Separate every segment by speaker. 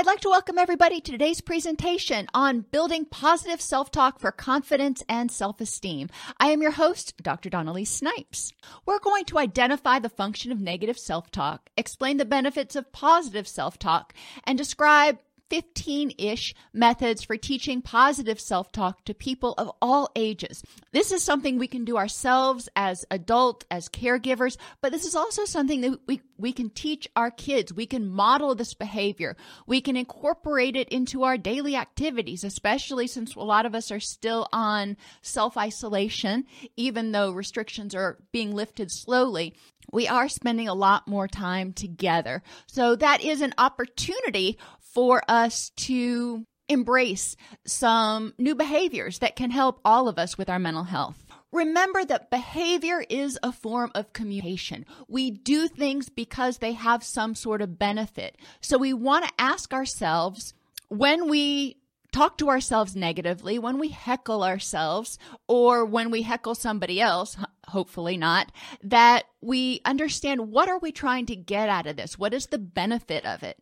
Speaker 1: I'd like to welcome everybody to today's presentation on building positive self talk for confidence and self esteem. I am your host, Dr. Dawn-Elise Snipes. We're going to identify the function of negative self talk, explain the benefits of positive self talk, and describe 15 ish methods for teaching positive self talk to people of all ages. This is something we can do ourselves as adult, as caregivers, but this is also something that we, we can teach our kids. We can model this behavior. We can incorporate it into our daily activities, especially since a lot of us are still on self isolation, even though restrictions are being lifted slowly we are spending a lot more time together. So that is an opportunity for us to embrace some new behaviors that can help all of us with our mental health. Remember that behavior is a form of communication. We do things because they have some sort of benefit. So we want to ask ourselves when we talk to ourselves negatively, when we heckle ourselves, or when we heckle somebody else, hopefully not, that we understand what are we trying to get out of this? What is the benefit of it?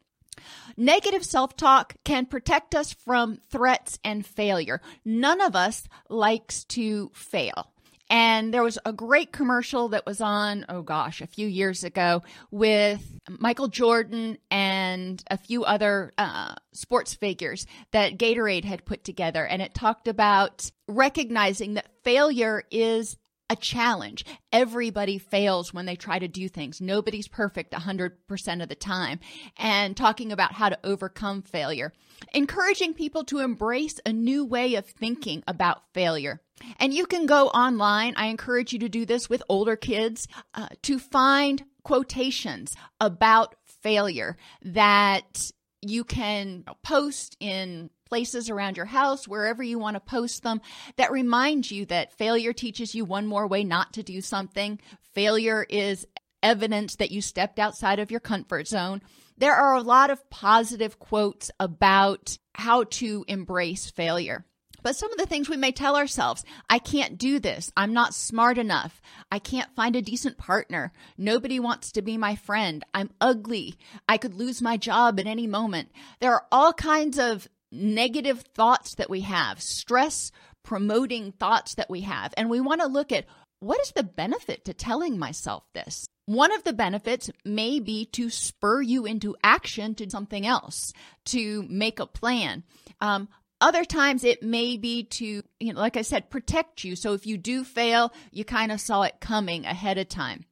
Speaker 1: Negative self talk can protect us from threats and failure. None of us likes to fail. And there was a great commercial that was on, oh gosh, a few years ago with Michael Jordan and a few other uh, sports figures that Gatorade had put together. And it talked about recognizing that failure is a challenge. Everybody fails when they try to do things. Nobody's perfect 100% of the time. And talking about how to overcome failure. Encouraging people to embrace a new way of thinking about failure. And you can go online. I encourage you to do this with older kids uh, to find quotations about failure that you can post in places around your house, wherever you want to post them, that remind you that failure teaches you one more way not to do something. Failure is evidence that you stepped outside of your comfort zone. There are a lot of positive quotes about how to embrace failure. But some of the things we may tell ourselves I can't do this. I'm not smart enough. I can't find a decent partner. Nobody wants to be my friend. I'm ugly. I could lose my job at any moment. There are all kinds of negative thoughts that we have, stress promoting thoughts that we have. And we want to look at what is the benefit to telling myself this? One of the benefits may be to spur you into action to something else, to make a plan. Um, other times it may be to, you know, like I said, protect you. So if you do fail, you kind of saw it coming ahead of time.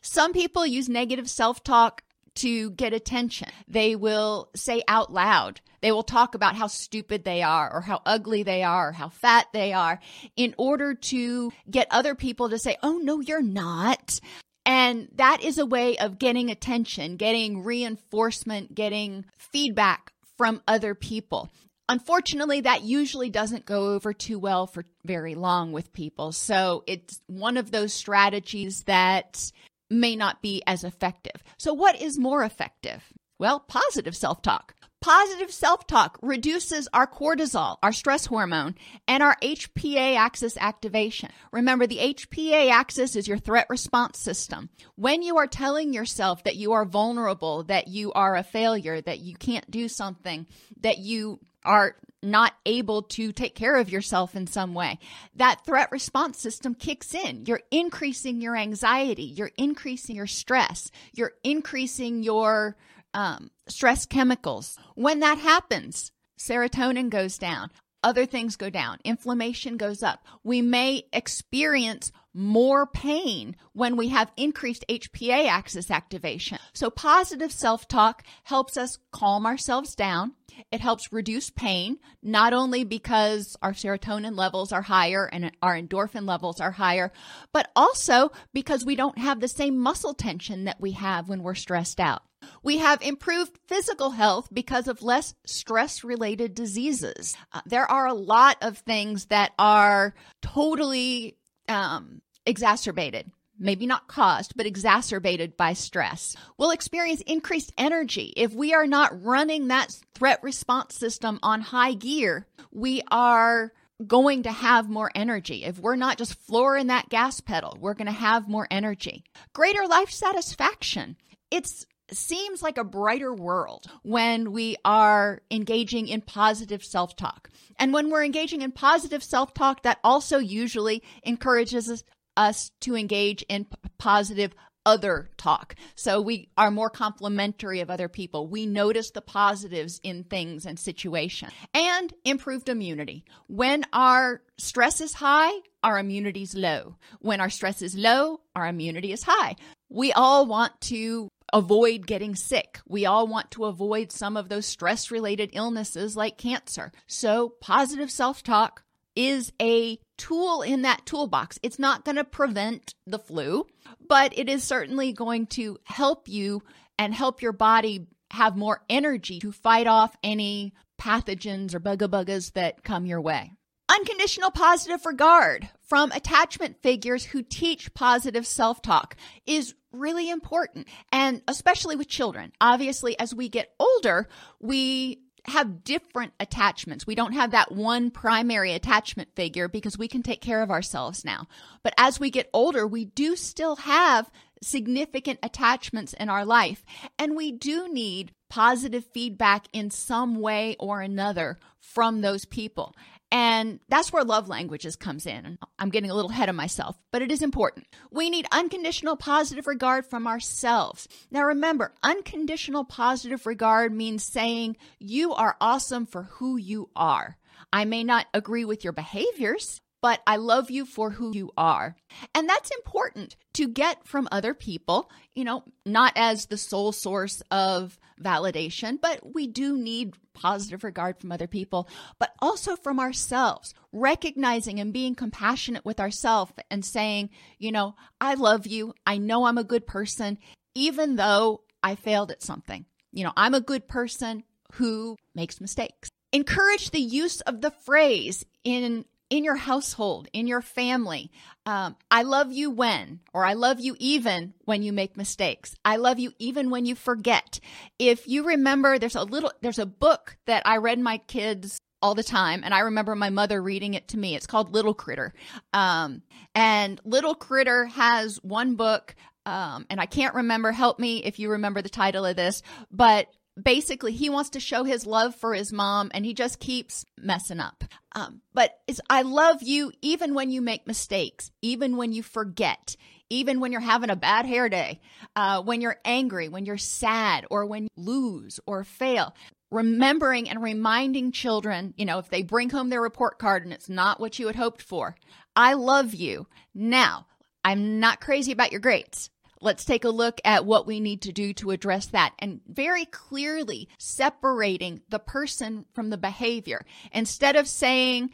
Speaker 1: Some people use negative self talk to get attention. They will say out loud, they will talk about how stupid they are or how ugly they are or how fat they are in order to get other people to say, Oh, no, you're not. And that is a way of getting attention, getting reinforcement, getting feedback from other people. Unfortunately, that usually doesn't go over too well for very long with people. So it's one of those strategies that may not be as effective. So, what is more effective? Well, positive self talk. Positive self talk reduces our cortisol, our stress hormone, and our HPA axis activation. Remember, the HPA axis is your threat response system. When you are telling yourself that you are vulnerable, that you are a failure, that you can't do something, that you are not able to take care of yourself in some way. That threat response system kicks in. You're increasing your anxiety, you're increasing your stress, you're increasing your um, stress chemicals. When that happens, serotonin goes down. Other things go down. Inflammation goes up. We may experience more pain when we have increased HPA axis activation. So positive self-talk helps us calm ourselves down. It helps reduce pain, not only because our serotonin levels are higher and our endorphin levels are higher, but also because we don't have the same muscle tension that we have when we're stressed out. We have improved physical health because of less stress related diseases. Uh, there are a lot of things that are totally um, exacerbated maybe not caused, but exacerbated by stress. We'll experience increased energy. If we are not running that threat response system on high gear, we are going to have more energy. If we're not just flooring that gas pedal, we're going to have more energy. Greater life satisfaction. It's seems like a brighter world when we are engaging in positive self talk. And when we're engaging in positive self talk, that also usually encourages us, to engage in p- positive other talk. So we are more complimentary of other people. We notice the positives in things and situations and improved immunity. When our stress is high, our immunity is low. When our stress is low, our immunity is high. We all want to avoid getting sick. We all want to avoid some of those stress related illnesses like cancer. So, positive self talk is a tool in that toolbox. It's not going to prevent the flu, but it is certainly going to help you and help your body have more energy to fight off any pathogens or bugga that come your way. Unconditional positive regard from attachment figures who teach positive self talk is really important. And especially with children. Obviously, as we get older, we have different attachments. We don't have that one primary attachment figure because we can take care of ourselves now. But as we get older, we do still have significant attachments in our life. And we do need positive feedback in some way or another from those people. And that's where love languages comes in. I'm getting a little ahead of myself, but it is important. We need unconditional positive regard from ourselves. Now remember, unconditional positive regard means saying you are awesome for who you are. I may not agree with your behaviors, but I love you for who you are. And that's important to get from other people, you know, not as the sole source of validation, but we do need positive regard from other people, but also from ourselves, recognizing and being compassionate with ourselves and saying, you know, I love you. I know I'm a good person, even though I failed at something. You know, I'm a good person who makes mistakes. Encourage the use of the phrase in in your household, in your family. Um, I love you when, or I love you even when you make mistakes. I love you even when you forget. If you remember, there's a little, there's a book that I read my kids all the time, and I remember my mother reading it to me. It's called Little Critter, um, and Little Critter has one book. Um, and I can't remember, help me if you remember the title of this, but basically he wants to show his love for his mom and he just keeps messing up. Um, but it's, I love you even when you make mistakes, even when you forget, even when you're having a bad hair day, uh, when you're angry, when you're sad, or when you lose or fail. Remembering and reminding children, you know, if they bring home their report card and it's not what you had hoped for, I love you. Now, I'm not crazy about your grades. Let's take a look at what we need to do to address that and very clearly separating the person from the behavior. Instead of saying,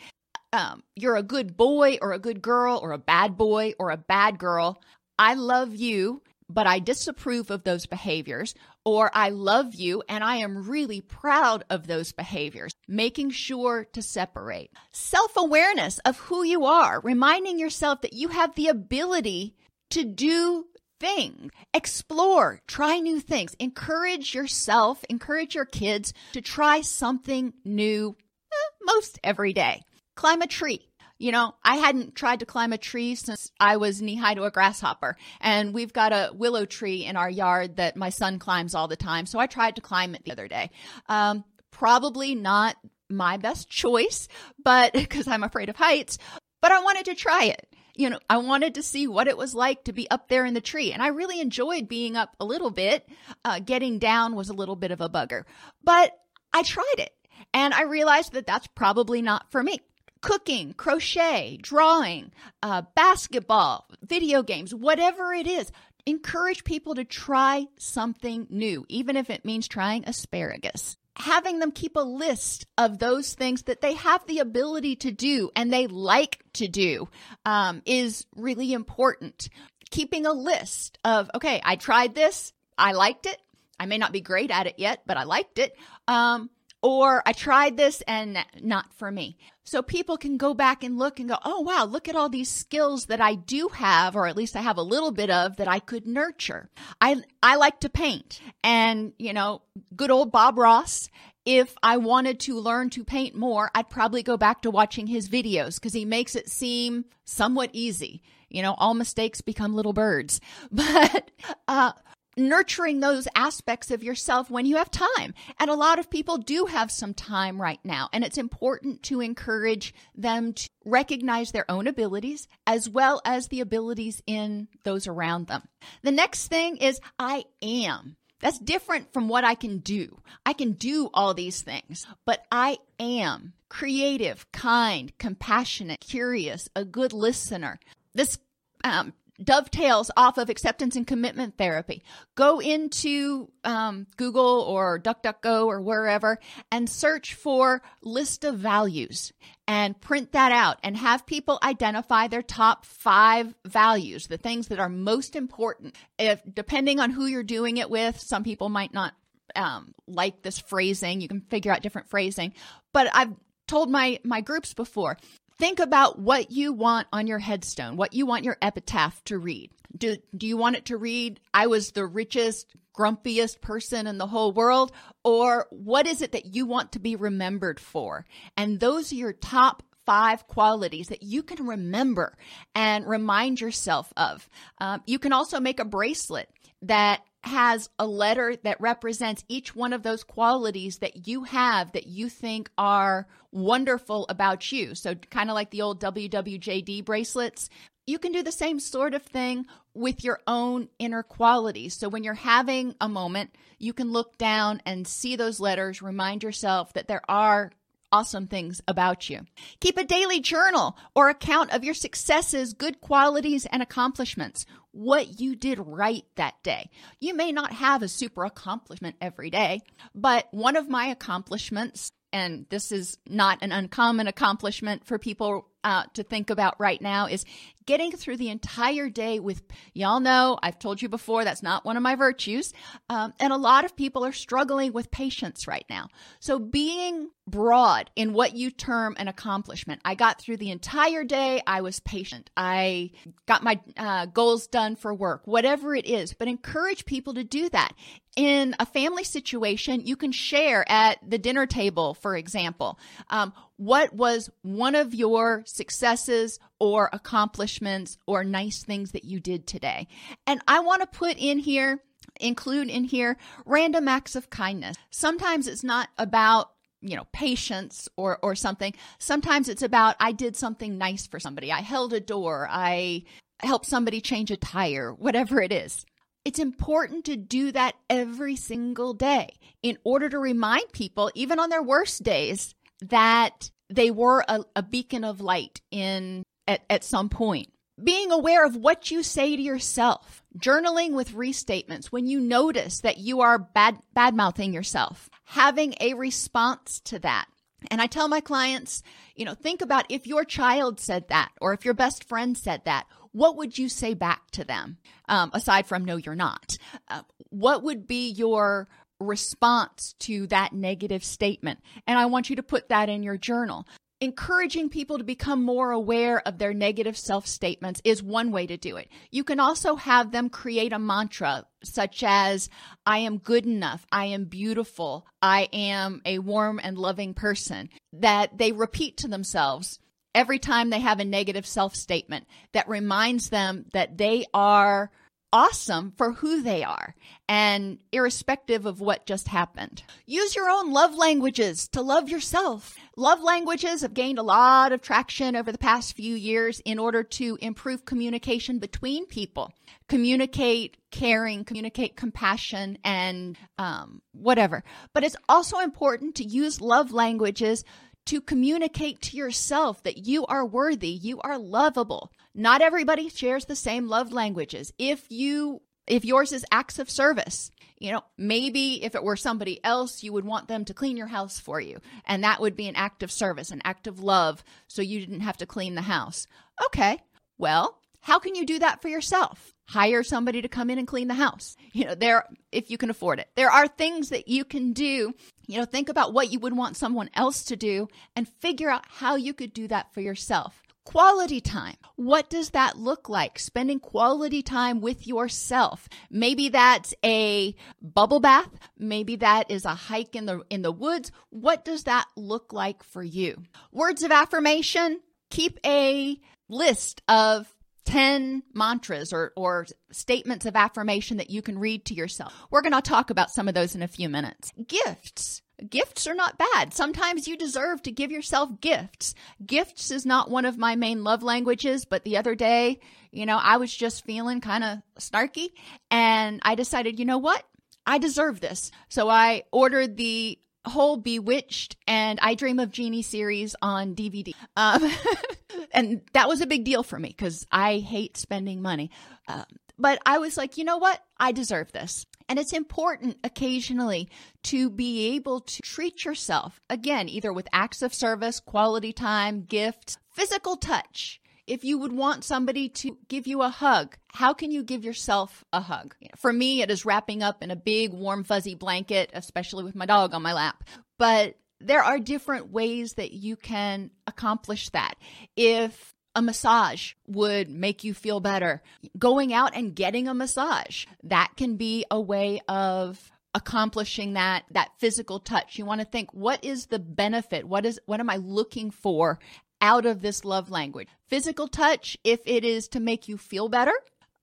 Speaker 1: um, you're a good boy or a good girl or a bad boy or a bad girl, I love you, but I disapprove of those behaviors, or I love you and I am really proud of those behaviors. Making sure to separate. Self awareness of who you are, reminding yourself that you have the ability to do thing. Explore, try new things. Encourage yourself, encourage your kids to try something new eh, most every day. Climb a tree. You know, I hadn't tried to climb a tree since I was knee high to a grasshopper. And we've got a willow tree in our yard that my son climbs all the time. So I tried to climb it the other day. Um, probably not my best choice, but because I'm afraid of heights, but I wanted to try it. You know, I wanted to see what it was like to be up there in the tree. And I really enjoyed being up a little bit. Uh, getting down was a little bit of a bugger, but I tried it and I realized that that's probably not for me cooking, crochet, drawing, uh, basketball, video games, whatever it is. Encourage people to try something new, even if it means trying asparagus. Having them keep a list of those things that they have the ability to do and they like to do um, is really important. Keeping a list of, okay, I tried this, I liked it. I may not be great at it yet, but I liked it. Um, or I tried this and not for me. So people can go back and look and go, oh, wow, look at all these skills that I do have, or at least I have a little bit of that I could nurture. I, I like to paint and, you know, good old Bob Ross. If I wanted to learn to paint more, I'd probably go back to watching his videos because he makes it seem somewhat easy. You know, all mistakes become little birds. But, uh, nurturing those aspects of yourself when you have time. And a lot of people do have some time right now. And it's important to encourage them to recognize their own abilities as well as the abilities in those around them. The next thing is I am. That's different from what I can do. I can do all these things, but I am creative, kind, compassionate, curious, a good listener. This um, dovetails off of acceptance and commitment therapy. Go into um, Google or DuckDuckGo or wherever and search for list of values and print that out and have people identify their top five values, the things that are most important. If depending on who you're doing it with, some people might not um, like this phrasing. You can figure out different phrasing, but I've told my my groups before Think about what you want on your headstone, what you want your epitaph to read. Do, do you want it to read, I was the richest, grumpiest person in the whole world? Or what is it that you want to be remembered for? And those are your top five qualities that you can remember and remind yourself of. Um, you can also make a bracelet that has a letter that represents each one of those qualities that you have that you think are wonderful about you. So, kind of like the old WWJD bracelets, you can do the same sort of thing with your own inner qualities. So, when you're having a moment, you can look down and see those letters, remind yourself that there are awesome things about you. Keep a daily journal or account of your successes, good qualities, and accomplishments what you did right that day. You may not have a super accomplishment every day, but one of my accomplishments, and this is not an uncommon accomplishment for people uh, to think about right now, is getting through the entire day with, y'all know, I've told you before, that's not one of my virtues. Um, and a lot of people are struggling with patience right now. So being broad in what you term an accomplishment. I got through the entire day. I was patient. I got my uh, goals done for work, whatever it is, but encourage people to do that. In a family situation, you can share at the dinner table, for example. Um, what was one of your successes or accomplishments or nice things that you did today? And I want to put in here, include in here, random acts of kindness. Sometimes it's not about you know patience or or something sometimes it's about i did something nice for somebody i held a door i helped somebody change a tire whatever it is it's important to do that every single day in order to remind people even on their worst days that they were a, a beacon of light in at, at some point. Being aware of what you say to yourself, journaling with restatements when you notice that you are bad bad mouthing yourself, having a response to that. And I tell my clients, you know, think about if your child said that or if your best friend said that, what would you say back to them? Um, aside from, no, you're not. Uh, what would be your response to that negative statement. And I want you to put that in your journal. Encouraging people to become more aware of their negative self statements is one way to do it. You can also have them create a mantra such as, I am good enough, I am beautiful, I am a warm and loving person, that they repeat to themselves every time they have a negative self statement that reminds them that they are awesome for who they are and irrespective of what just happened. Use your own love languages to love yourself. Love languages have gained a lot of traction over the past few years in order to improve communication between people. Communicate caring, communicate compassion, and um, whatever. But it's also important to use love languages to communicate to yourself that you are worthy, you are lovable. Not everybody shares the same love languages. If you if yours is acts of service, you know, maybe if it were somebody else, you would want them to clean your house for you. And that would be an act of service, an act of love, so you didn't have to clean the house. Okay, well, how can you do that for yourself? Hire somebody to come in and clean the house. You know, there, if you can afford it, there are things that you can do. You know, think about what you would want someone else to do and figure out how you could do that for yourself. Quality time. What does that look like? Spending quality time with yourself. Maybe that's a bubble bath. Maybe that is a hike in the in the woods. What does that look like for you? Words of affirmation. Keep a list of 10 mantras or, or statements of affirmation that you can read to yourself. We're going to talk about some of those in a few minutes. Gifts. Gifts are not bad. Sometimes you deserve to give yourself gifts. Gifts is not one of my main love languages, but the other day, you know, I was just feeling kind of snarky and I decided, you know what? I deserve this. So I ordered the whole Bewitched and I Dream of Jeannie series on DVD. Um, and that was a big deal for me because I hate spending money. Um, but I was like, you know what? I deserve this. And it's important occasionally to be able to treat yourself again, either with acts of service, quality time, gifts, physical touch if you would want somebody to give you a hug, how can you give yourself a hug? For me, it is wrapping up in a big, warm, fuzzy blanket, especially with my dog on my lap. But there are different ways that you can accomplish that. If a massage would make you feel better, going out and getting a massage, that can be a way of accomplishing that that physical touch you want to think what is the benefit what is what am i looking for out of this love language. Physical touch, if it is to make you feel better,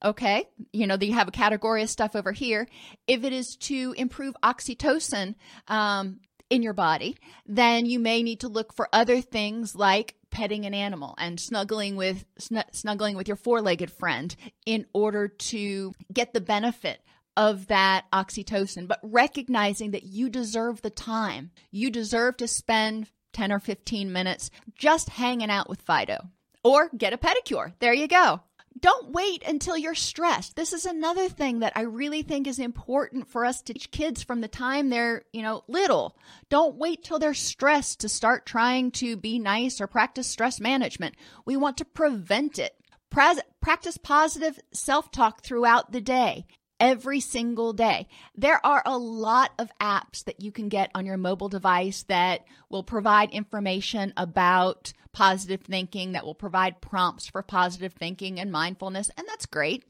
Speaker 1: okay, you know, you have a category of stuff over here. If it is to improve oxytocin um, in your body, then you may need to look for other things like petting an animal and snuggling with snuggling with your four-legged friend in order to get the benefit of that oxytocin, but recognizing that you deserve the time. You deserve to spend 10 or 15 minutes just hanging out with Fido. Or get a pedicure. There you go. Don't wait until you're stressed. This is another thing that I really think is important for us to teach kids from the time they're, you know, little. Don't wait till they're stressed to start trying to be nice or practice stress management. We want to prevent it. Practice positive self talk throughout the day every single day. There are a lot of apps that you can get on your mobile device that will provide information about positive thinking, that will provide prompts for positive thinking and mindfulness, and that's great.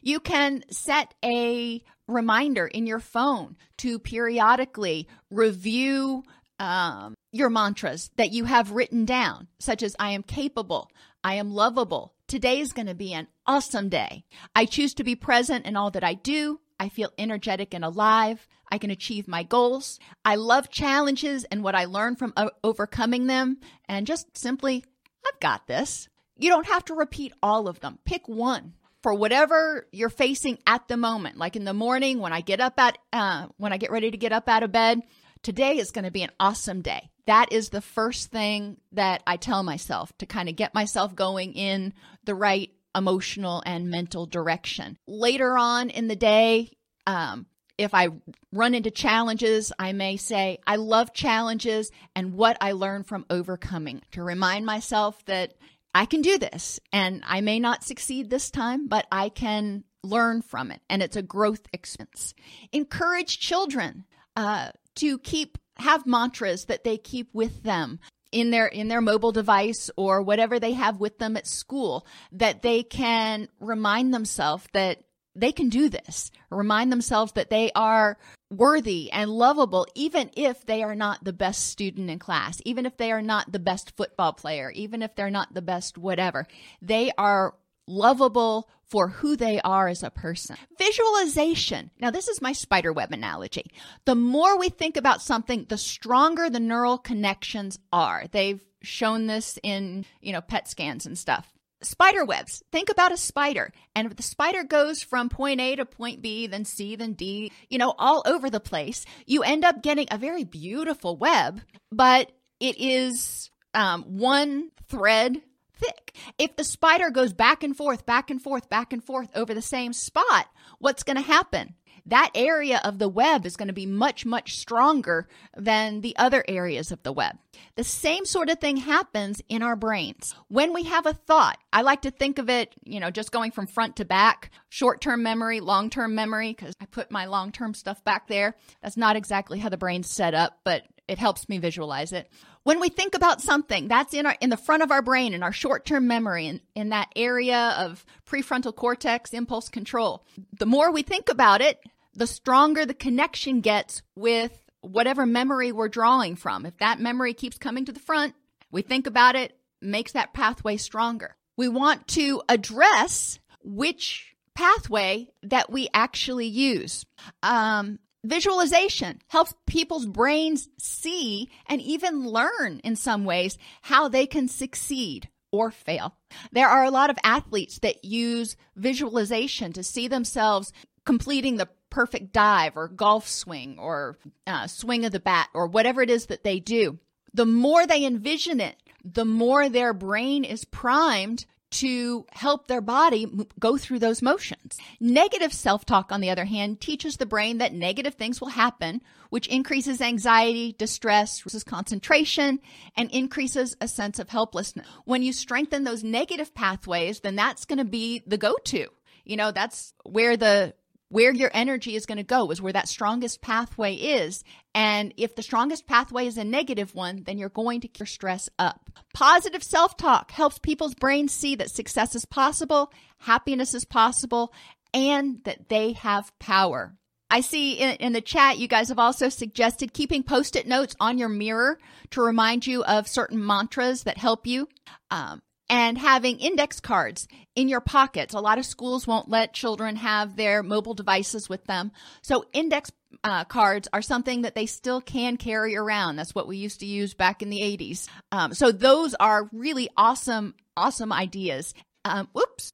Speaker 1: You can set a reminder in your phone to periodically review um, your mantras that you have written down, such as I am capable, I am lovable, Today is going to be an awesome day. I choose to be present in all that I do. I feel energetic and alive. I can achieve my goals. I love challenges and what I learn from o- overcoming them. And just simply, I've got this. You don't have to repeat all of them. Pick one for whatever you're facing at the moment. Like in the morning when I get up at, uh, when I get ready to get up out of bed, today is going to be an awesome day. That is the first thing that I tell myself to kind of get myself going in the right emotional and mental direction. Later on in the day, um, if I run into challenges, I may say, I love challenges and what I learn from overcoming to remind myself that I can do this and I may not succeed this time, but I can learn from it and it's a growth experience. Encourage children uh, to keep have mantras that they keep with them in their in their mobile device or whatever they have with them at school that they can remind themselves that they can do this remind themselves that they are worthy and lovable even if they are not the best student in class even if they are not the best football player even if they're not the best whatever. They are lovable for who they are as a person. Visualization. Now, this is my spider web analogy. The more we think about something, the stronger the neural connections are. They've shown this in, you know, PET scans and stuff. Spider webs. Think about a spider. And if the spider goes from point A to point B, then C, then D, you know, all over the place, you end up getting a very beautiful web, but it is um, one thread thick. If the spider goes back and forth, back and forth, back and forth over the same spot, what's going to happen? That area of the web is going to be much, much stronger than the other areas of the web. The same sort of thing happens in our brains. When we have a thought, I like to think of it, you know, just going from front to back, short term memory, long term memory, because I put my long term stuff back there. That's not exactly how the brain's set up, but it helps me visualize it. When we think about something, that's in our in the front of our brain in our short-term memory in, in that area of prefrontal cortex impulse control. The more we think about it, the stronger the connection gets with whatever memory we're drawing from. If that memory keeps coming to the front, we think about it, makes that pathway stronger. We want to address which pathway that we actually use. Um, Visualization helps people's brains see and even learn in some ways how they can succeed or fail. There are a lot of athletes that use visualization to see themselves completing the perfect dive or golf swing or uh, swing of the bat or whatever it is that they do. The more they envision it, the more their brain is primed to help their body go through those motions. Negative self talk, on the other hand, teaches the brain that negative things will happen, which increases anxiety, distress, reduces concentration, and increases a sense of helplessness. When you strengthen those negative pathways, then that's going to be the go to. You know, that's where the where your energy is going to go is where that strongest pathway is. And if the strongest pathway is a negative one, then you're going to keep your stress up. Positive self talk helps people's brains see that success is possible, happiness is possible, and that they have power. I see in, in, the chat, you guys have also suggested keeping post it notes on your mirror to remind you of certain mantras that help you. Um, and having index cards in your pockets. A lot of schools won't let children have their mobile devices with them. So index uh, cards are something that they still can carry around. That's what we used to use back in the 80s. Um, so those are really awesome, awesome ideas. Um, whoops.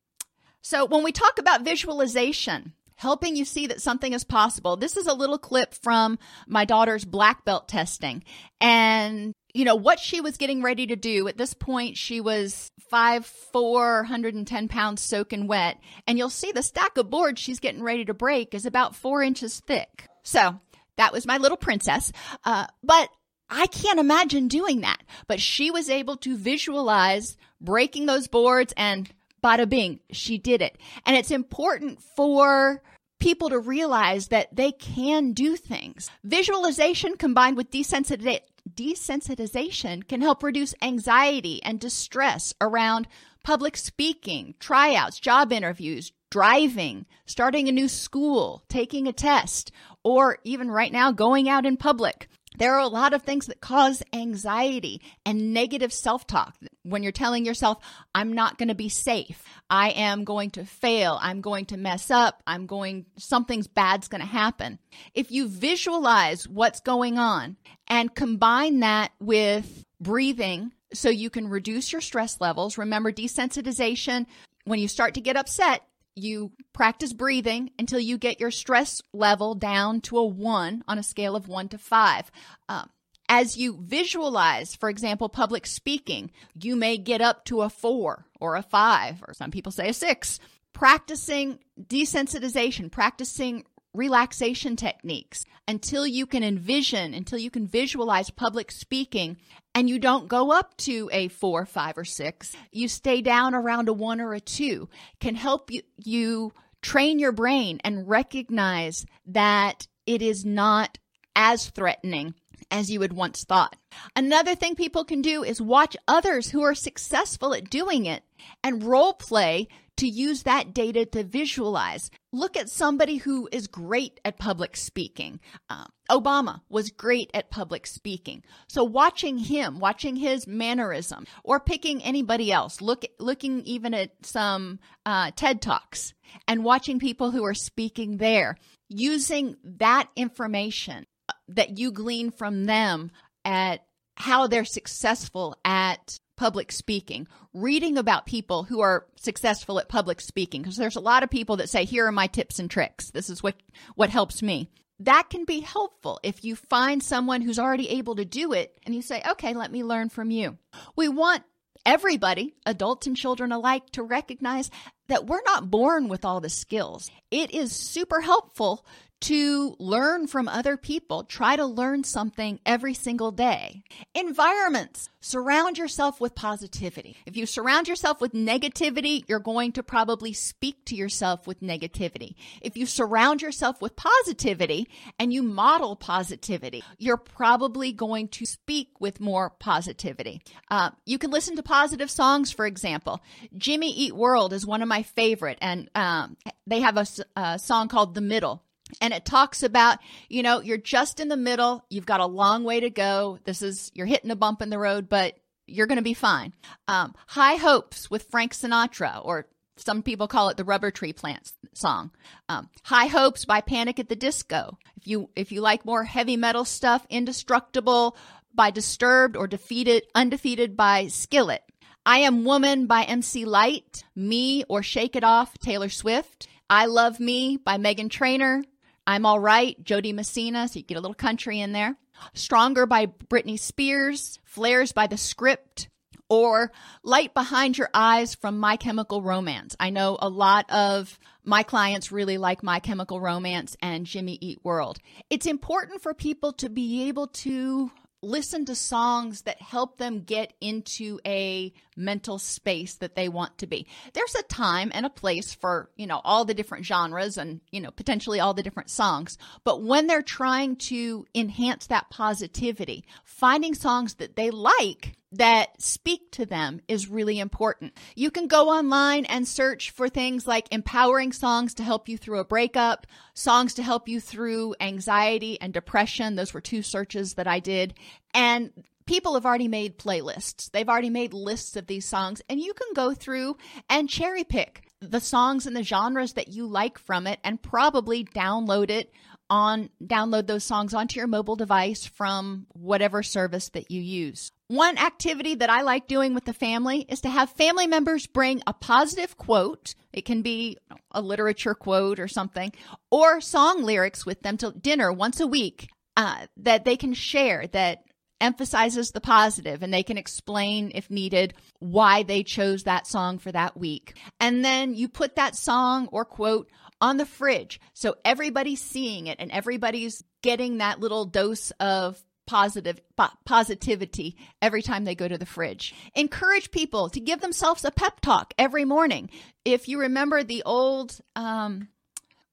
Speaker 1: So when we talk about visualization, helping you see that something is possible. This is a little clip from my daughter's black belt testing. And you know, what she was getting ready to do at this point, she was five, four hundred and ten pounds soaking wet. And you'll see the stack of boards she's getting ready to break is about four inches thick. So that was my little princess. Uh, but I can't imagine doing that. But she was able to visualize breaking those boards and bada bing, she did it. And it's important for people to realize that they can do things. Visualization combined with desensitization desensitization can help reduce anxiety and distress around public speaking, tryouts, job interviews, driving, starting a new school, taking a test, or even right now going out in public. There are a lot of things that cause anxiety and negative self talk. When you're telling yourself, I'm not going to be safe, I am going to fail, I'm going to mess up, I'm going, something's bad's going to happen. If you visualize what's going on and combine that with breathing so you can reduce your stress levels, remember desensitization, when you start to get upset, you practice breathing until you get your stress level down to a one on a scale of one to five. Um, as you visualize, for example, public speaking, you may get up to a four or a five, or some people say a six. Practicing desensitization, practicing relaxation techniques until you can envision, until you can visualize public speaking and you don't go up to a four, five, or six. You stay down around a one or a two can help you, you train your brain and recognize that it is not as threatening as you had once thought. Another thing people can do is watch others who are successful at doing it and role play to use that data to visualize. Look at somebody who is great at public speaking. Uh, Obama was great at public speaking. So watching him, watching his mannerism, or picking anybody else, look, looking even at some uh, TED Talks and watching people who are speaking there, using that information uh, that you glean from them at how they're successful at public speaking, reading about people who are successful at public speaking, because there's a lot of people that say, here are my tips and tricks. This is what, what helps me. That can be helpful if you find someone who's already able to do it and you say, okay, let me learn from you. We want everybody, adults and children alike, to recognize that we're not born with all the skills. It is super helpful to learn from other people. Try to learn something every single day. Environments. Surround yourself with positivity. If you surround yourself with negativity, you're going to probably speak to yourself with negativity. If you surround yourself with positivity and you model positivity, you're probably going to speak with more positivity. Uh, you can listen to positive songs, for example. Jimmy Eat World is one of my favorite, and um, they have a, a song called The Middle and it talks about, you know, you're just in the middle. You've got a long way to go. This is, you're hitting a bump in the road, but you're going to be fine. Um, High Hopes with Frank Sinatra, or some people call it the Rubber Tree Plants song. Um, High Hopes by Panic at the Disco. If you, if you like more heavy metal stuff, Indestructible by Disturbed or Defeated, Undefeated by Skillet. I Am Woman by MC Light, Me or Shake It Off, Taylor Swift. I Love Me by Meghan Trainor. I'm All Right, Jo Dee Messina, so you get a little country in there. Stronger by Britney Spears, Flares by The Script, or Light Behind Your Eyes from My Chemical Romance. I know a lot of my clients really like My Chemical Romance and Jimmy Eat World. It's important for people to be able to listen to songs that help them get into a mental space that they want to be. There's a time and a place for, you know, all the different genres and, you know, potentially all the different songs. But when they're trying to enhance that positivity, finding songs that they like that speak to them is really important. You can go online and search for things like empowering songs to help you through a breakup, songs to help you through anxiety and depression. Those were two searches that I did. And people have already made playlists. They've already made lists of these songs, and you can go through and cherry pick the songs and the genres that you like from it and probably download it on download those songs onto your mobile device from whatever service that you use. One activity that I like doing with the family is to have family members bring a positive quote. It can be a literature quote or something, or song lyrics with them to dinner once a week uh, that they can share that emphasizes the positive and they can explain if needed why they chose that song for that week. And then you put that song or quote on the fridge. So everybody's seeing it and everybody's getting that little dose of positive po- positivity every time they go to the fridge. Encourage people to give themselves a pep talk every morning. If you remember the old um,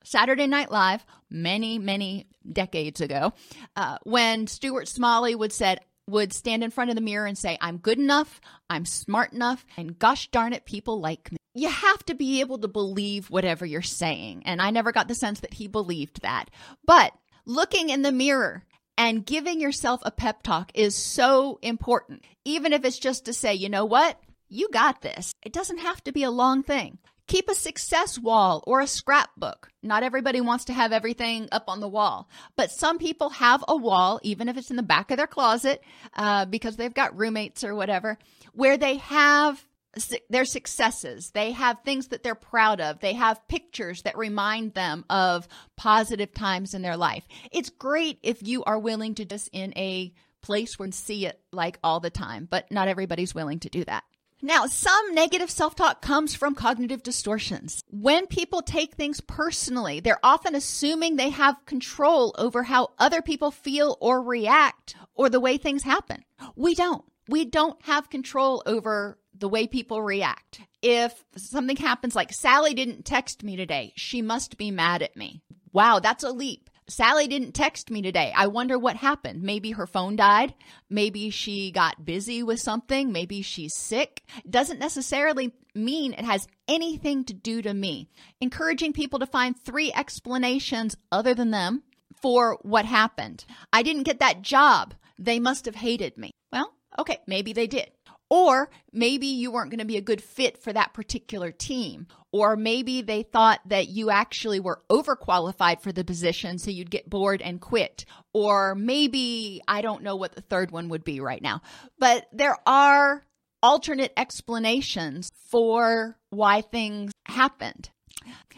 Speaker 1: Saturday Night Live, many many decades ago, uh, when Stuart Smalley would said would stand in front of the mirror and say, "I'm good enough, I'm smart enough, and gosh darn it, people like me." you have to be able to believe whatever you're saying. And I never got the sense that he believed that. But looking in the mirror and giving yourself a pep talk is so important. Even if it's just to say, you know what? You got this. It doesn't have to be a long thing. Keep a success wall or a scrapbook. Not everybody wants to have everything up on the wall, but some people have a wall, even if it's in the back of their closet, uh, because they've got roommates or whatever, where they have their successes. They have things that they're proud of. They have pictures that remind them of positive times in their life. It's great if you are willing to just in a place where you see it like all the time, but not everybody's willing to do that. Now, some negative self talk comes from cognitive distortions. When people take things personally, they're often assuming they have control over how other people feel or react or the way things happen. We don't. We don't have control over the way people react. If something happens like Sally didn't text me today, she must be mad at me. Wow, that's a leap. Sally didn't text me today. I wonder what happened. Maybe her phone died. Maybe she got busy with something. Maybe she's sick. Doesn't necessarily mean it has anything to do to me. Encouraging people to find three explanations other than them for what happened. I didn't get that job. They must have hated me. Well, okay, maybe they did. Or maybe you weren't going to be a good fit for that particular team. Or maybe they thought that you actually were overqualified for the position, so you'd get bored and quit. Or maybe, I don't know what the third one would be right now. But there are alternate explanations for why things happened.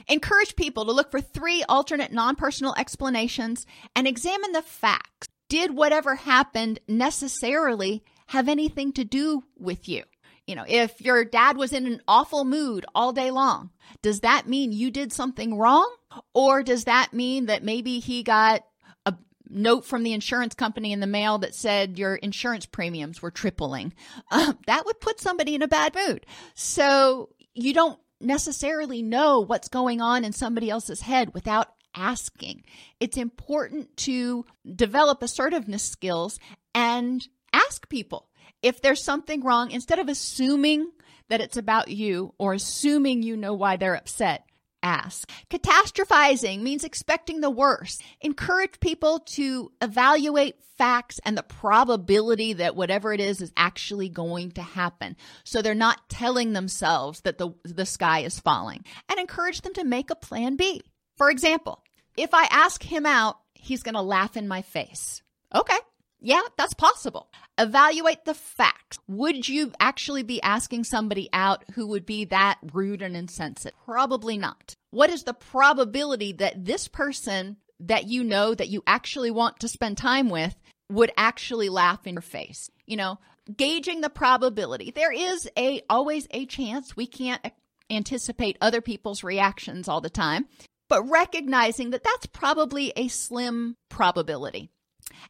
Speaker 1: Encourage people to look for three alternate non personal explanations and examine the facts. Did whatever happened necessarily have anything to do with you. You know, if your dad was in an awful mood all day long, does that mean you did something wrong? Or does that mean that maybe he got a note from the insurance company in the mail that said your insurance premiums were tripling? Uh, that would put somebody in a bad mood. So you don't necessarily know what's going on in somebody else's head without asking. It's important to develop assertiveness skills and ask people if there's something wrong instead of assuming that it's about you or assuming you know why they're upset. Ask. Catastrophizing means expecting the worst. Encourage people to evaluate facts and the probability that whatever it is is actually going to happen. So they're not telling themselves that the, the sky is falling. And encourage them to make a plan B. For example, if I ask him out, he's going to laugh in my face. Okay, yeah, that's possible. Evaluate the facts. Would you actually be asking somebody out who would be that rude and insensitive? Probably not. What is the probability that this person that you know that you actually want to spend time with would actually laugh in your face? You know, gauging the probability. There is a always a chance we can't anticipate other people's reactions all the time, but recognizing that that's probably a slim probability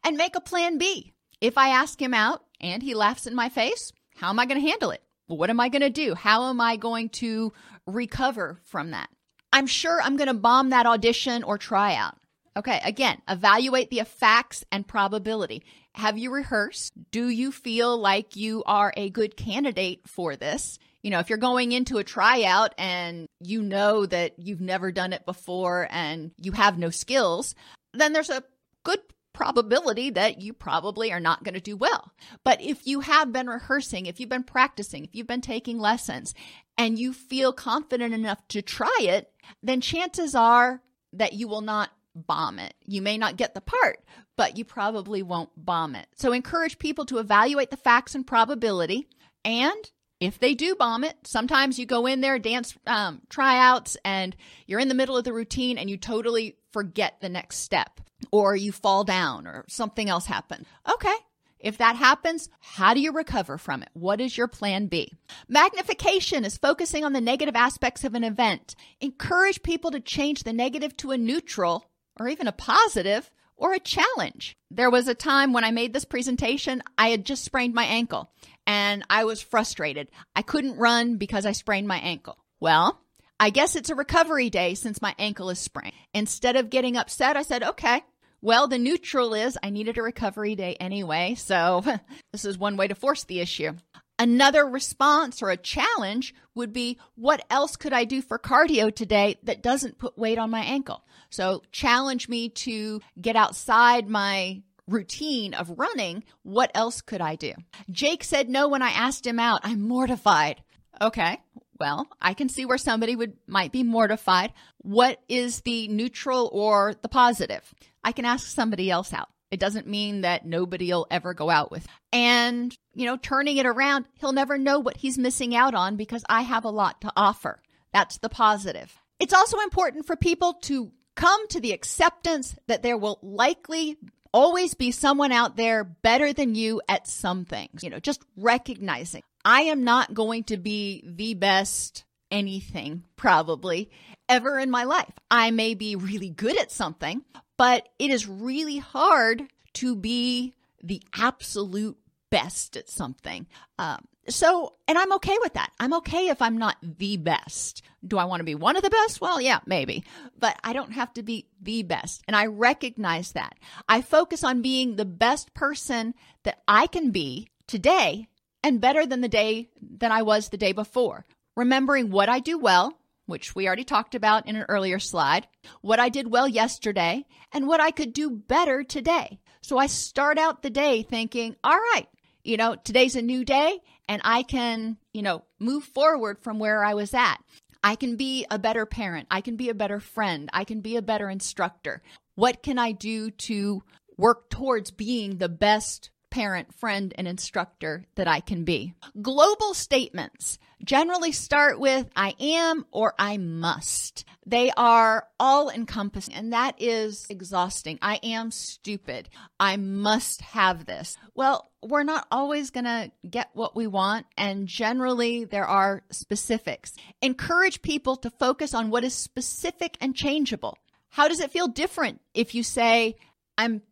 Speaker 1: and make a plan B. If I ask him out and he laughs in my face, how am I going to handle it? What am I going to do? How am I going to recover from that? I'm sure I'm going to bomb that audition or tryout. Okay, again, evaluate the facts and probability. Have you rehearsed? Do you feel like you are a good candidate for this? You know, if you're going into a tryout and you know that you've never done it before and you have no skills, then there's a good probability that you probably are not going to do well. But if you have been rehearsing, if you've been practicing, if you've been taking lessons, and you feel confident enough to try it, then chances are that you will not bomb it. You may not get the part, but you probably won't bomb it. So encourage people to evaluate the facts and probability. And if they do bomb it, sometimes you go in there, dance um, tryouts, and you're in the middle of the routine and you totally forget the next step or you fall down or something else happens. Okay. If that happens, how do you recover from it? What is your plan B? Magnification is focusing on the negative aspects of an event. Encourage people to change the negative to a neutral or even a positive or a challenge. There was a time when I made this presentation, I had just sprained my ankle and I was frustrated. I couldn't run because I sprained my ankle. Well, I guess it's a recovery day since my ankle is sprained. Instead of getting upset, I said, okay, well, the neutral is I needed a recovery day anyway, so this is one way to force the issue. Another response or a challenge would be what else could I do for cardio today that doesn't put weight on my ankle? So challenge me to get outside my routine of running. What else could I do? Jake said no when I asked him out. I'm mortified. Okay. Well, I can see where somebody would might be mortified. What is the neutral or the positive? I can ask somebody else out. It doesn't mean that nobody will ever go out with. And, you know, turning it around, he'll never know what he's missing out on because I have a lot to offer. That's the positive. It's also important for people to come to the acceptance that there will likely always be someone out there better than you at some things. You know, just recognizing I am not going to be the best anything probably ever in my life. I may be really good at something, but it is really hard to be the absolute best at something. Um, so, and I'm okay with that. I'm okay if I'm not the best. Do I want to be one of the best? Well, yeah, maybe, but I don't have to be the best. And I recognize that. I focus on being the best person that I can be today and better than the day than I was the day before. Remembering what I do well, which we already talked about in an earlier slide, what I did well yesterday, and what I could do better today. So I start out the day thinking, all right, you know, today's a new day and I can, you know, move forward from where I was at. I can be a better parent. I can be a better friend. I can be a better instructor. What can I do to work towards being the best parent, friend, and instructor that I can be. Global statements generally start with I am or I must. They are all encompassing, and that is exhausting. I am stupid. I must have this. Well, we're not always going to get what we want, and generally there are specifics. Encourage people to focus on what is specific and changeable. How does it feel different if you say, I'm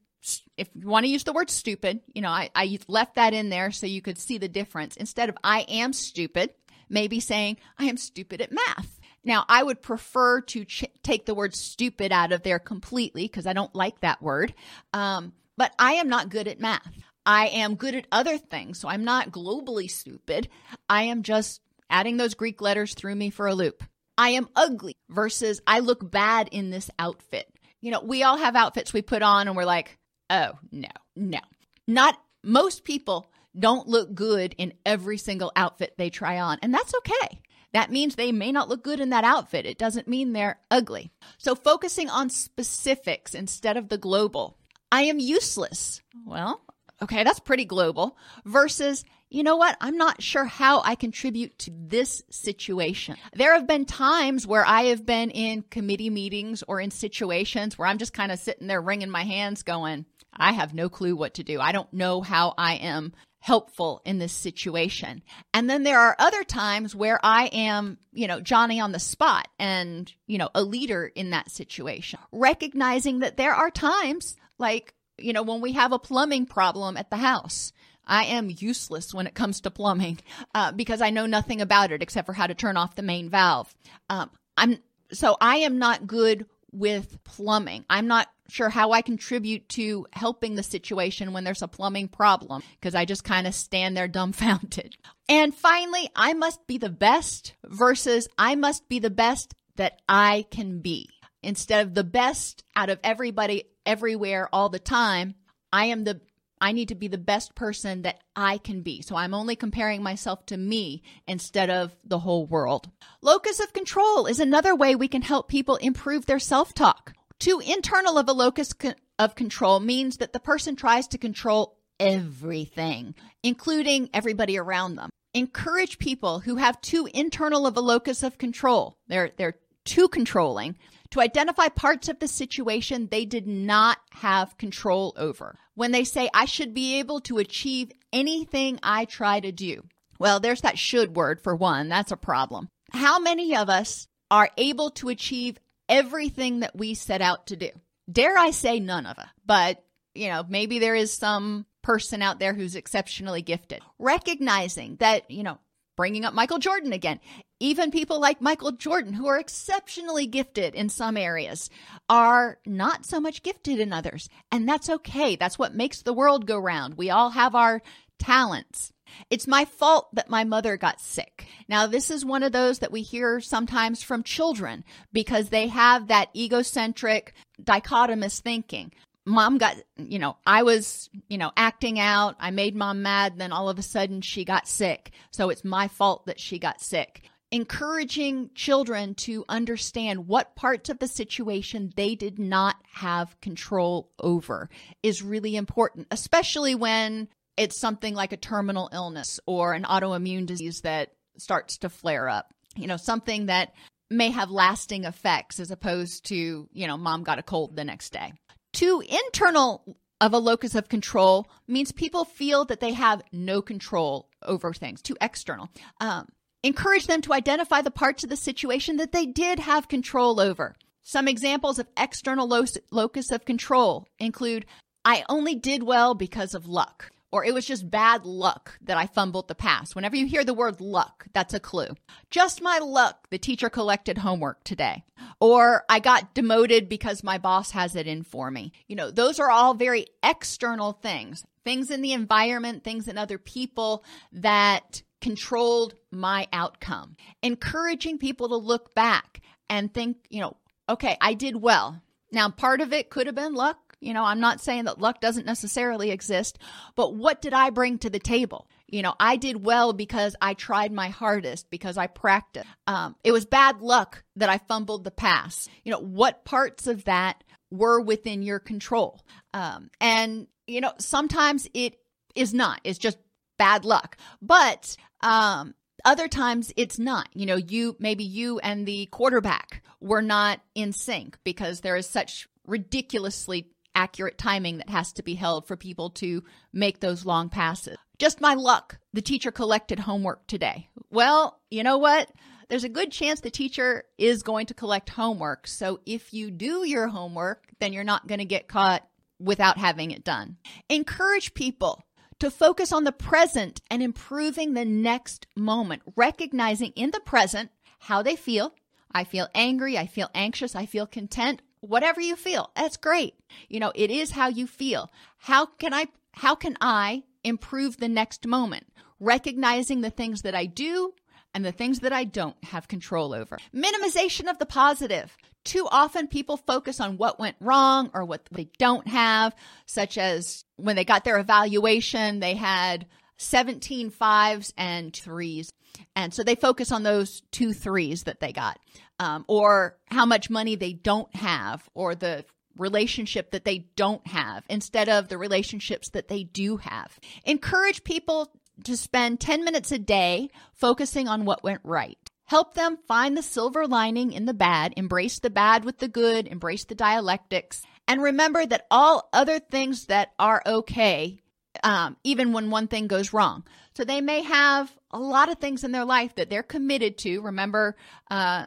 Speaker 1: if you want to use the word stupid, you know, I, I left that in there so you could see the difference. Instead of I am stupid, maybe saying I am stupid at math. Now, I would prefer to ch- take the word stupid out of there completely because I don't like that word. Um, but I am not good at math. I am good at other things. So I'm not globally stupid. I am just adding those Greek letters threw me for a loop. I am ugly versus I look bad in this outfit. You know, we all have outfits we put on and we're like, Oh, no, no. Not most people don't look good in every single outfit they try on, and that's okay. That means they may not look good in that outfit. It doesn't mean they're ugly. So, focusing on specifics instead of the global. I am useless. Well, okay, that's pretty global. Versus, you know what? I'm not sure how I contribute to this situation. There have been times where I have been in committee meetings or in situations where I'm just kind of sitting there wringing my hands going, I have no clue what to do. I don't know how I am helpful in this situation. And then there are other times where I am, you know, Johnny on the spot and, you know, a leader in that situation. Recognizing that there are times like, you know, when we have a plumbing problem at the house. I am useless when it comes to plumbing uh, because I know nothing about it except for how to turn off the main valve. Um, I'm so I am not good with plumbing. I'm not sure how I contribute to helping the situation when there's a plumbing problem because I just kind of stand there dumbfounded. And finally, I must be the best versus I must be the best that I can be. Instead of the best out of everybody everywhere all the time, I am the I need to be the best person that I can be. So I'm only comparing myself to me instead of the whole world. Locus of control is another way we can help people improve their self talk. Too internal of a locus of control means that the person tries to control everything, including everybody around them. Encourage people who have too internal of a locus of control. They're, they're too controlling to identify parts of the situation they did not have control over. When they say, I should be able to achieve anything I try to do. Well, there's that should word for one. That's a problem. How many of us are able to achieve everything that we set out to do? Dare I say none of us, but you know, maybe there is some person out there who's exceptionally gifted. Recognizing that, you know, bringing up Michael Jordan again. Even people like Michael Jordan, who are exceptionally gifted in some areas, are not so much gifted in others. And that's okay. That's what makes the world go round. We all have our talents. It's my fault that my mother got sick. Now, this is one of those that we hear sometimes from children because they have that egocentric, dichotomous thinking mom got, you know, I was, you know, acting out. I made mom mad. Then all of a sudden she got sick. So it's my fault that she got sick. Encouraging children to understand what parts of the situation they did not have control over is really important, especially when it's something like a terminal illness or an autoimmune disease that starts to flare up. You know, something that may have lasting effects as opposed to, you know, mom got a cold the next day. Too internal of a locus of control means people feel that they have no control over things. Too external. Um, encourage them to identify the parts of the situation that they did have control over. Some examples of external lo- locus of control include I only did well because of luck, or it was just bad luck that I fumbled the pass. Whenever you hear the word luck, that's a clue. Just my luck, the teacher collected homework today. Or I got demoted because my boss has it in for me. You know, those are all very external things, things in the environment, things in other people that controlled my outcome. Encouraging people to look back and think, you know, okay, I did well. Now, part of it could have been luck. You know, I'm not saying that luck doesn't necessarily exist, but what did I bring to the table? You know, I did well because I tried my hardest, because I practiced. Um, it was bad luck that I fumbled the pass. You know, what parts of that were within your control? Um, and, you know, sometimes it is not. It's just bad luck. But um, other times it's not. You know, you maybe you and the quarterback were not in sync because there is such ridiculously accurate timing that has to be held for people to make those long passes. Just my luck. The teacher collected homework today. Well, you know what? There's a good chance the teacher is going to collect homework. So if you do your homework, then you're not going to get caught without having it done. Encourage people to focus on the present and improving the next moment, recognizing in the present how they feel. I feel angry. I feel anxious. I feel content. Whatever you feel, that's great. You know, it is how you feel. How can I, how can I improve the next moment? Recognizing the things that I do and the things that I don't have control over. Minimization of the positive. Too often people focus on what went wrong or what they don't have, such as when they got their evaluation, they had 17 fives and threes. And so they focus on those two threes that they got, um, or how much money they don't have, or the relationship that they don't have instead of the relationships that they do have. Encourage people to spend 10 minutes a day focusing on what went right. Help them find the silver lining in the bad, embrace the bad with the good, embrace the dialectics, and remember that all other things that are okay, um, even when one thing goes wrong. So they may have a lot of things in their life that they're committed to. Remember uh,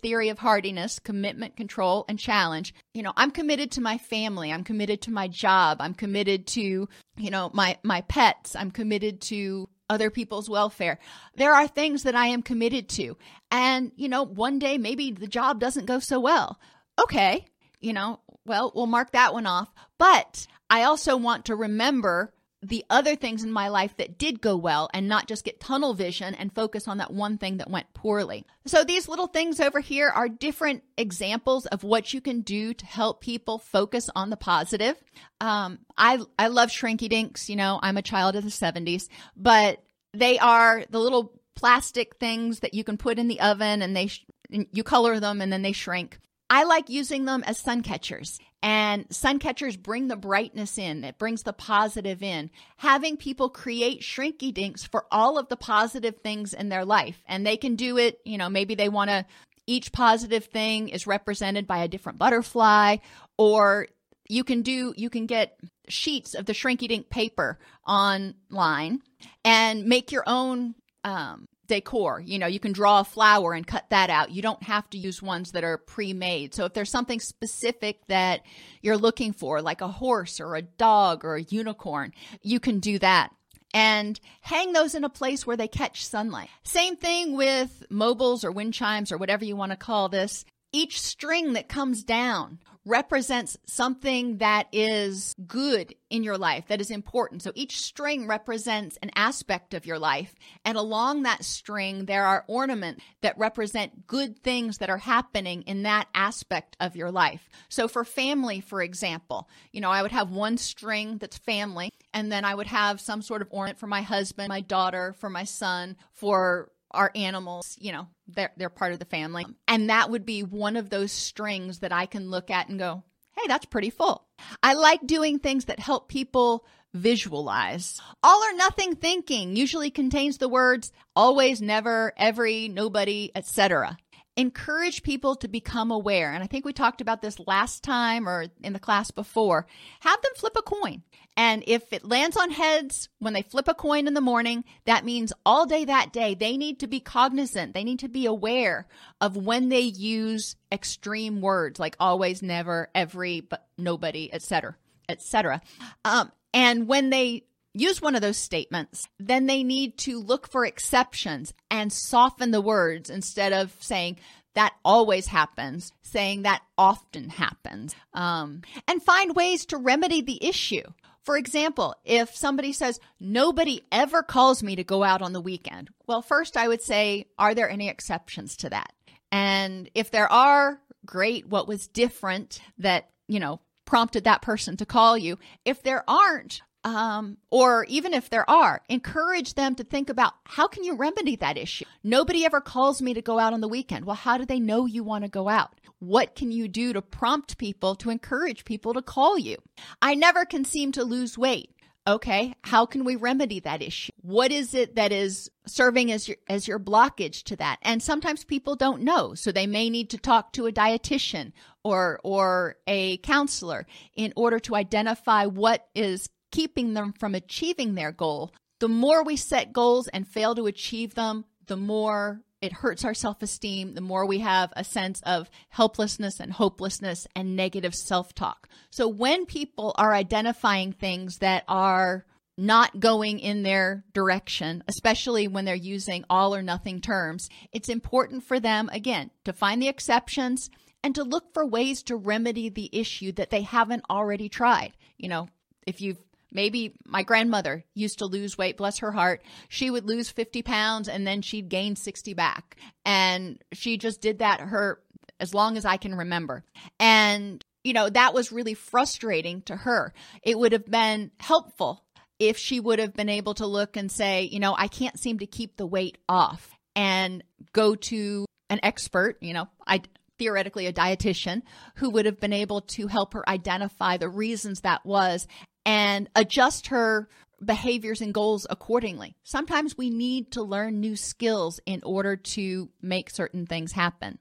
Speaker 1: theory of hardiness, commitment, control, and challenge. You know, I'm committed to my family. I'm committed to my job. I'm committed to, you know, my my pets. I'm committed to other people's welfare. There are things that I am committed to. And, you know, one day maybe the job doesn't go so well. Okay, you know, well, we'll mark that one off. But I also want to remember the other things in my life that did go well and not just get tunnel vision and focus on that one thing that went poorly. So these little things over here are different examples of what you can do to help people focus on the positive. Um, I, I love shrinky dinks. You know, I'm a child of the 70s, but they are the little plastic things that you can put in the oven and they, sh- you color them and then they shrink. I like using them as sun catchers. And sun catchers bring the brightness in, it brings the positive in. Having people create shrinky dinks for all of the positive things in their life. And they can do it, you know, maybe they want to, each positive thing is represented by a different butterfly, or you can do, you can get sheets of the shrinky dink paper online and make your own um, decor. You know, you can draw a flower and cut that out. You don't have to use ones that are pre made. So if there's something specific that you're looking for, like a horse or a dog or a unicorn, you can do that. And hang those in a place where they catch sunlight. Same thing with mobiles or wind chimes or whatever you want to call this. Each string that comes down represents something that is good in your life, that is important. So each string represents an aspect of your life. And along that string, there are ornaments that represent good things that are happening in that aspect of your life. So for family, for example, you know, I would have one string that's family, and then I would have some sort of ornament for my husband, my daughter, for my son, for our animals, you know, they're, they're part of the family. And that would be one of those strings that I can look at and go, hey, that's pretty full. I like doing things that help people visualize. All or nothing thinking usually contains the words always, never, every, nobody, etc. Encourage people to become aware. And I think we talked about this last time or in the class before. Have them flip a coin. And if it lands on heads when they flip a coin in the morning, that means all day that day, they need to be cognizant. They need to be aware of when they use extreme words like always, never, every, but nobody, etc., etc. Um, and when they use one of those statements, then they need to look for exceptions and soften the words instead of saying, that always happens, saying that often happens, um, and find ways to remedy the issue. For example, if somebody says, nobody ever calls me to go out on the weekend, well, first I would say, are there any exceptions to that? And if there are, great. What was different that, you know, prompted that person to call you? If there aren't, um, or even if there are, encourage them to think about how can you remedy that issue? Nobody ever calls me to go out on the weekend. Well, how do they know you want to go out? What can you do to prompt people to encourage people to call you? I never can seem to lose weight. Okay, how can we remedy that issue? What is it that is serving as your as your blockage to that? And sometimes people don't know, so they may need to talk to a dietitian or or a counselor in order to identify what is keeping them from achieving their goal. The more we set goals and fail to achieve them, the more it hurts our self esteem, the more we have a sense of helplessness and hopelessness and negative self talk. So when people are identifying things that are not going in their direction, especially when they're using all or nothing terms, it's important for them, again, to find the exceptions and to look for ways to remedy the issue that they haven't already tried. You know, if you've Maybe my grandmother used to lose weight, bless her heart. She would lose 50 pounds and then she'd gain 60 back. And she just did that her as long as I can remember. And, you know, that was really frustrating to her. It would have been helpful if she would have been able to look and say, you know, I can't seem to keep the weight off and go to an expert, you know, I theoretically a dietitian who would have been able to help her identify the reasons that was and adjust her behaviors and goals accordingly. Sometimes we need to learn new skills in order to make certain things happen.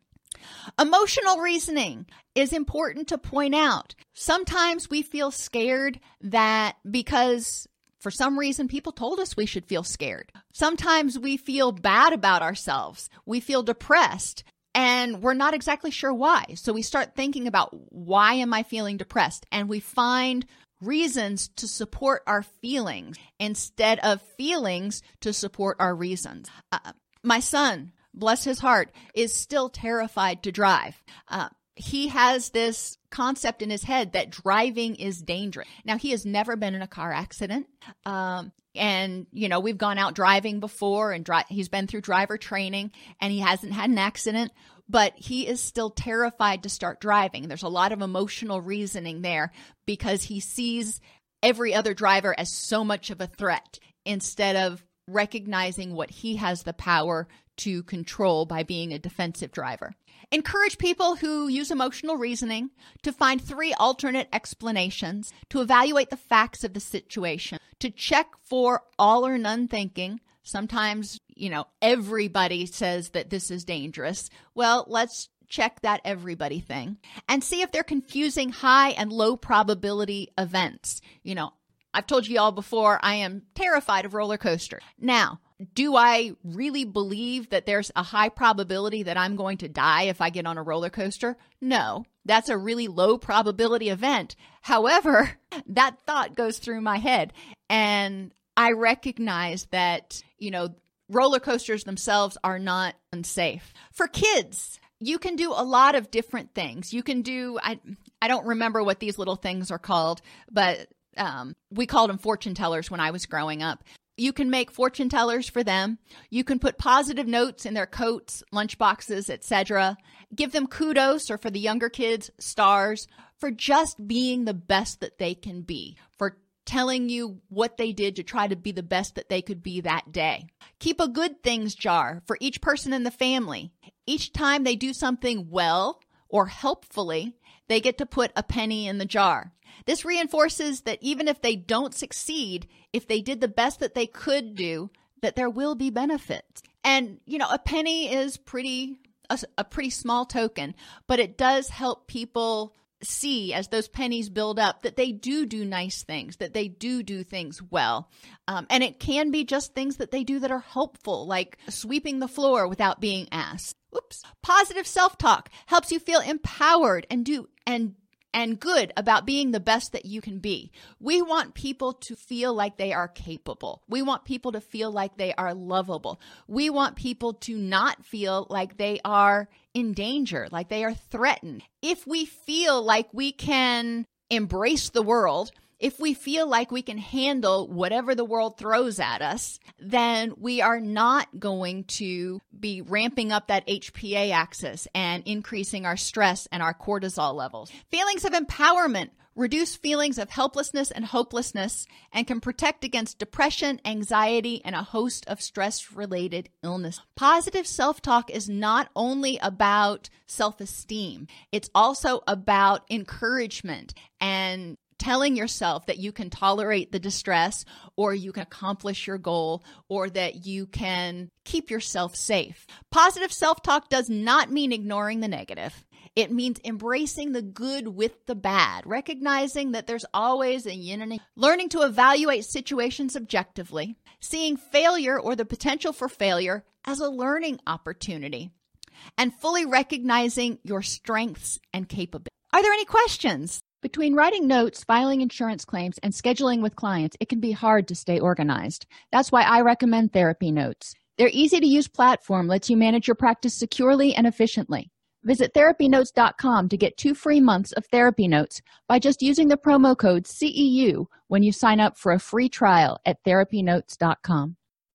Speaker 1: Emotional reasoning is important to point out. Sometimes we feel scared that because for some reason people told us we should feel scared. Sometimes we feel bad about ourselves. We feel depressed and we're not exactly sure why. So we start thinking about why am I feeling depressed? And we find reasons to support our feelings instead of feelings to support our reasons. Uh, my son, bless his heart, is still terrified to drive. Uh, he has this concept in his head that driving is dangerous. Now, he has never been in a car accident. Um, and, you know, we've gone out driving before and dri- he's been through driver training and he hasn't had an accident but he is still terrified to start driving. There's a lot of emotional reasoning there because he sees every other driver as so much of a threat instead of recognizing what he has the power to control by being a defensive driver. Encourage people who use emotional reasoning to find three alternate explanations, to evaluate the facts of the situation, to check for all or none thinking, Sometimes, you know, everybody says that this is dangerous. Well, let's check that everybody thing and see if they're confusing high and low probability events. You know, I've told you all before, I am terrified of roller coasters. Now, do I really believe that there's a high probability that I'm going to die if I get on a roller coaster? No, that's a really low probability event. However, that thought goes through my head and I recognize that, you know, roller coasters themselves are not unsafe. For kids, you can do a lot of different things. You can do I I don't remember what these little things are called, but um, we called them fortune tellers when I was growing up. You can make fortune tellers for them. You can put positive notes in their coats, lunchboxes, etc. Give them kudos or for the younger kids, stars for just being the best that they can be, for telling you what they did to try to be the best that they could be that day. Keep a good things jar for each person in the family. Each time they do something well or helpfully, they get to put a penny in the jar. This reinforces that even if they don't succeed, if they did the best that they could do, that there will be benefits. And, you know, a penny is pretty, a, a pretty small token, but it does help people see as those pennies build up that they do do nice things, that they do do things well. Um, and it can be just things that they do that are helpful, like sweeping the floor without being asked. Oops. Positive self talk helps you feel empowered and do and and good about being the best that you can be. We want people to feel like they are capable. We want people to feel like they are lovable. We want people to not feel like they are in danger, like they are threatened. If we feel like we can embrace the world, if we feel like we can handle whatever the world throws at us, then we are not going to be ramping up that HPA axis and increasing our stress and our cortisol levels. Feelings of empowerment reduce feelings of helplessness and hopelessness, and can protect against depression, anxiety, and a host of stress related illness. Positive self talk is not only about self esteem, it's also about encouragement and telling yourself that you can tolerate the distress or you can accomplish your goal or that you can keep yourself safe. Positive self talk does not mean ignoring the negative. It means embracing the good with the bad, recognizing that there's always a yin and a learning to evaluate situations objectively, seeing failure or the potential for failure as a learning opportunity, and fully recognizing your strengths and capabilities. Are there any questions? Between writing notes, filing insurance claims, and scheduling with clients, it can be hard to stay organized. That's why I recommend Therapy Notes. Their easy to use platform lets you manage your practice securely and efficiently. Visit therapynotes.com to get two free months of therapy notes by just using the promo code CEU when you sign up for a free trial at therapynotes.com.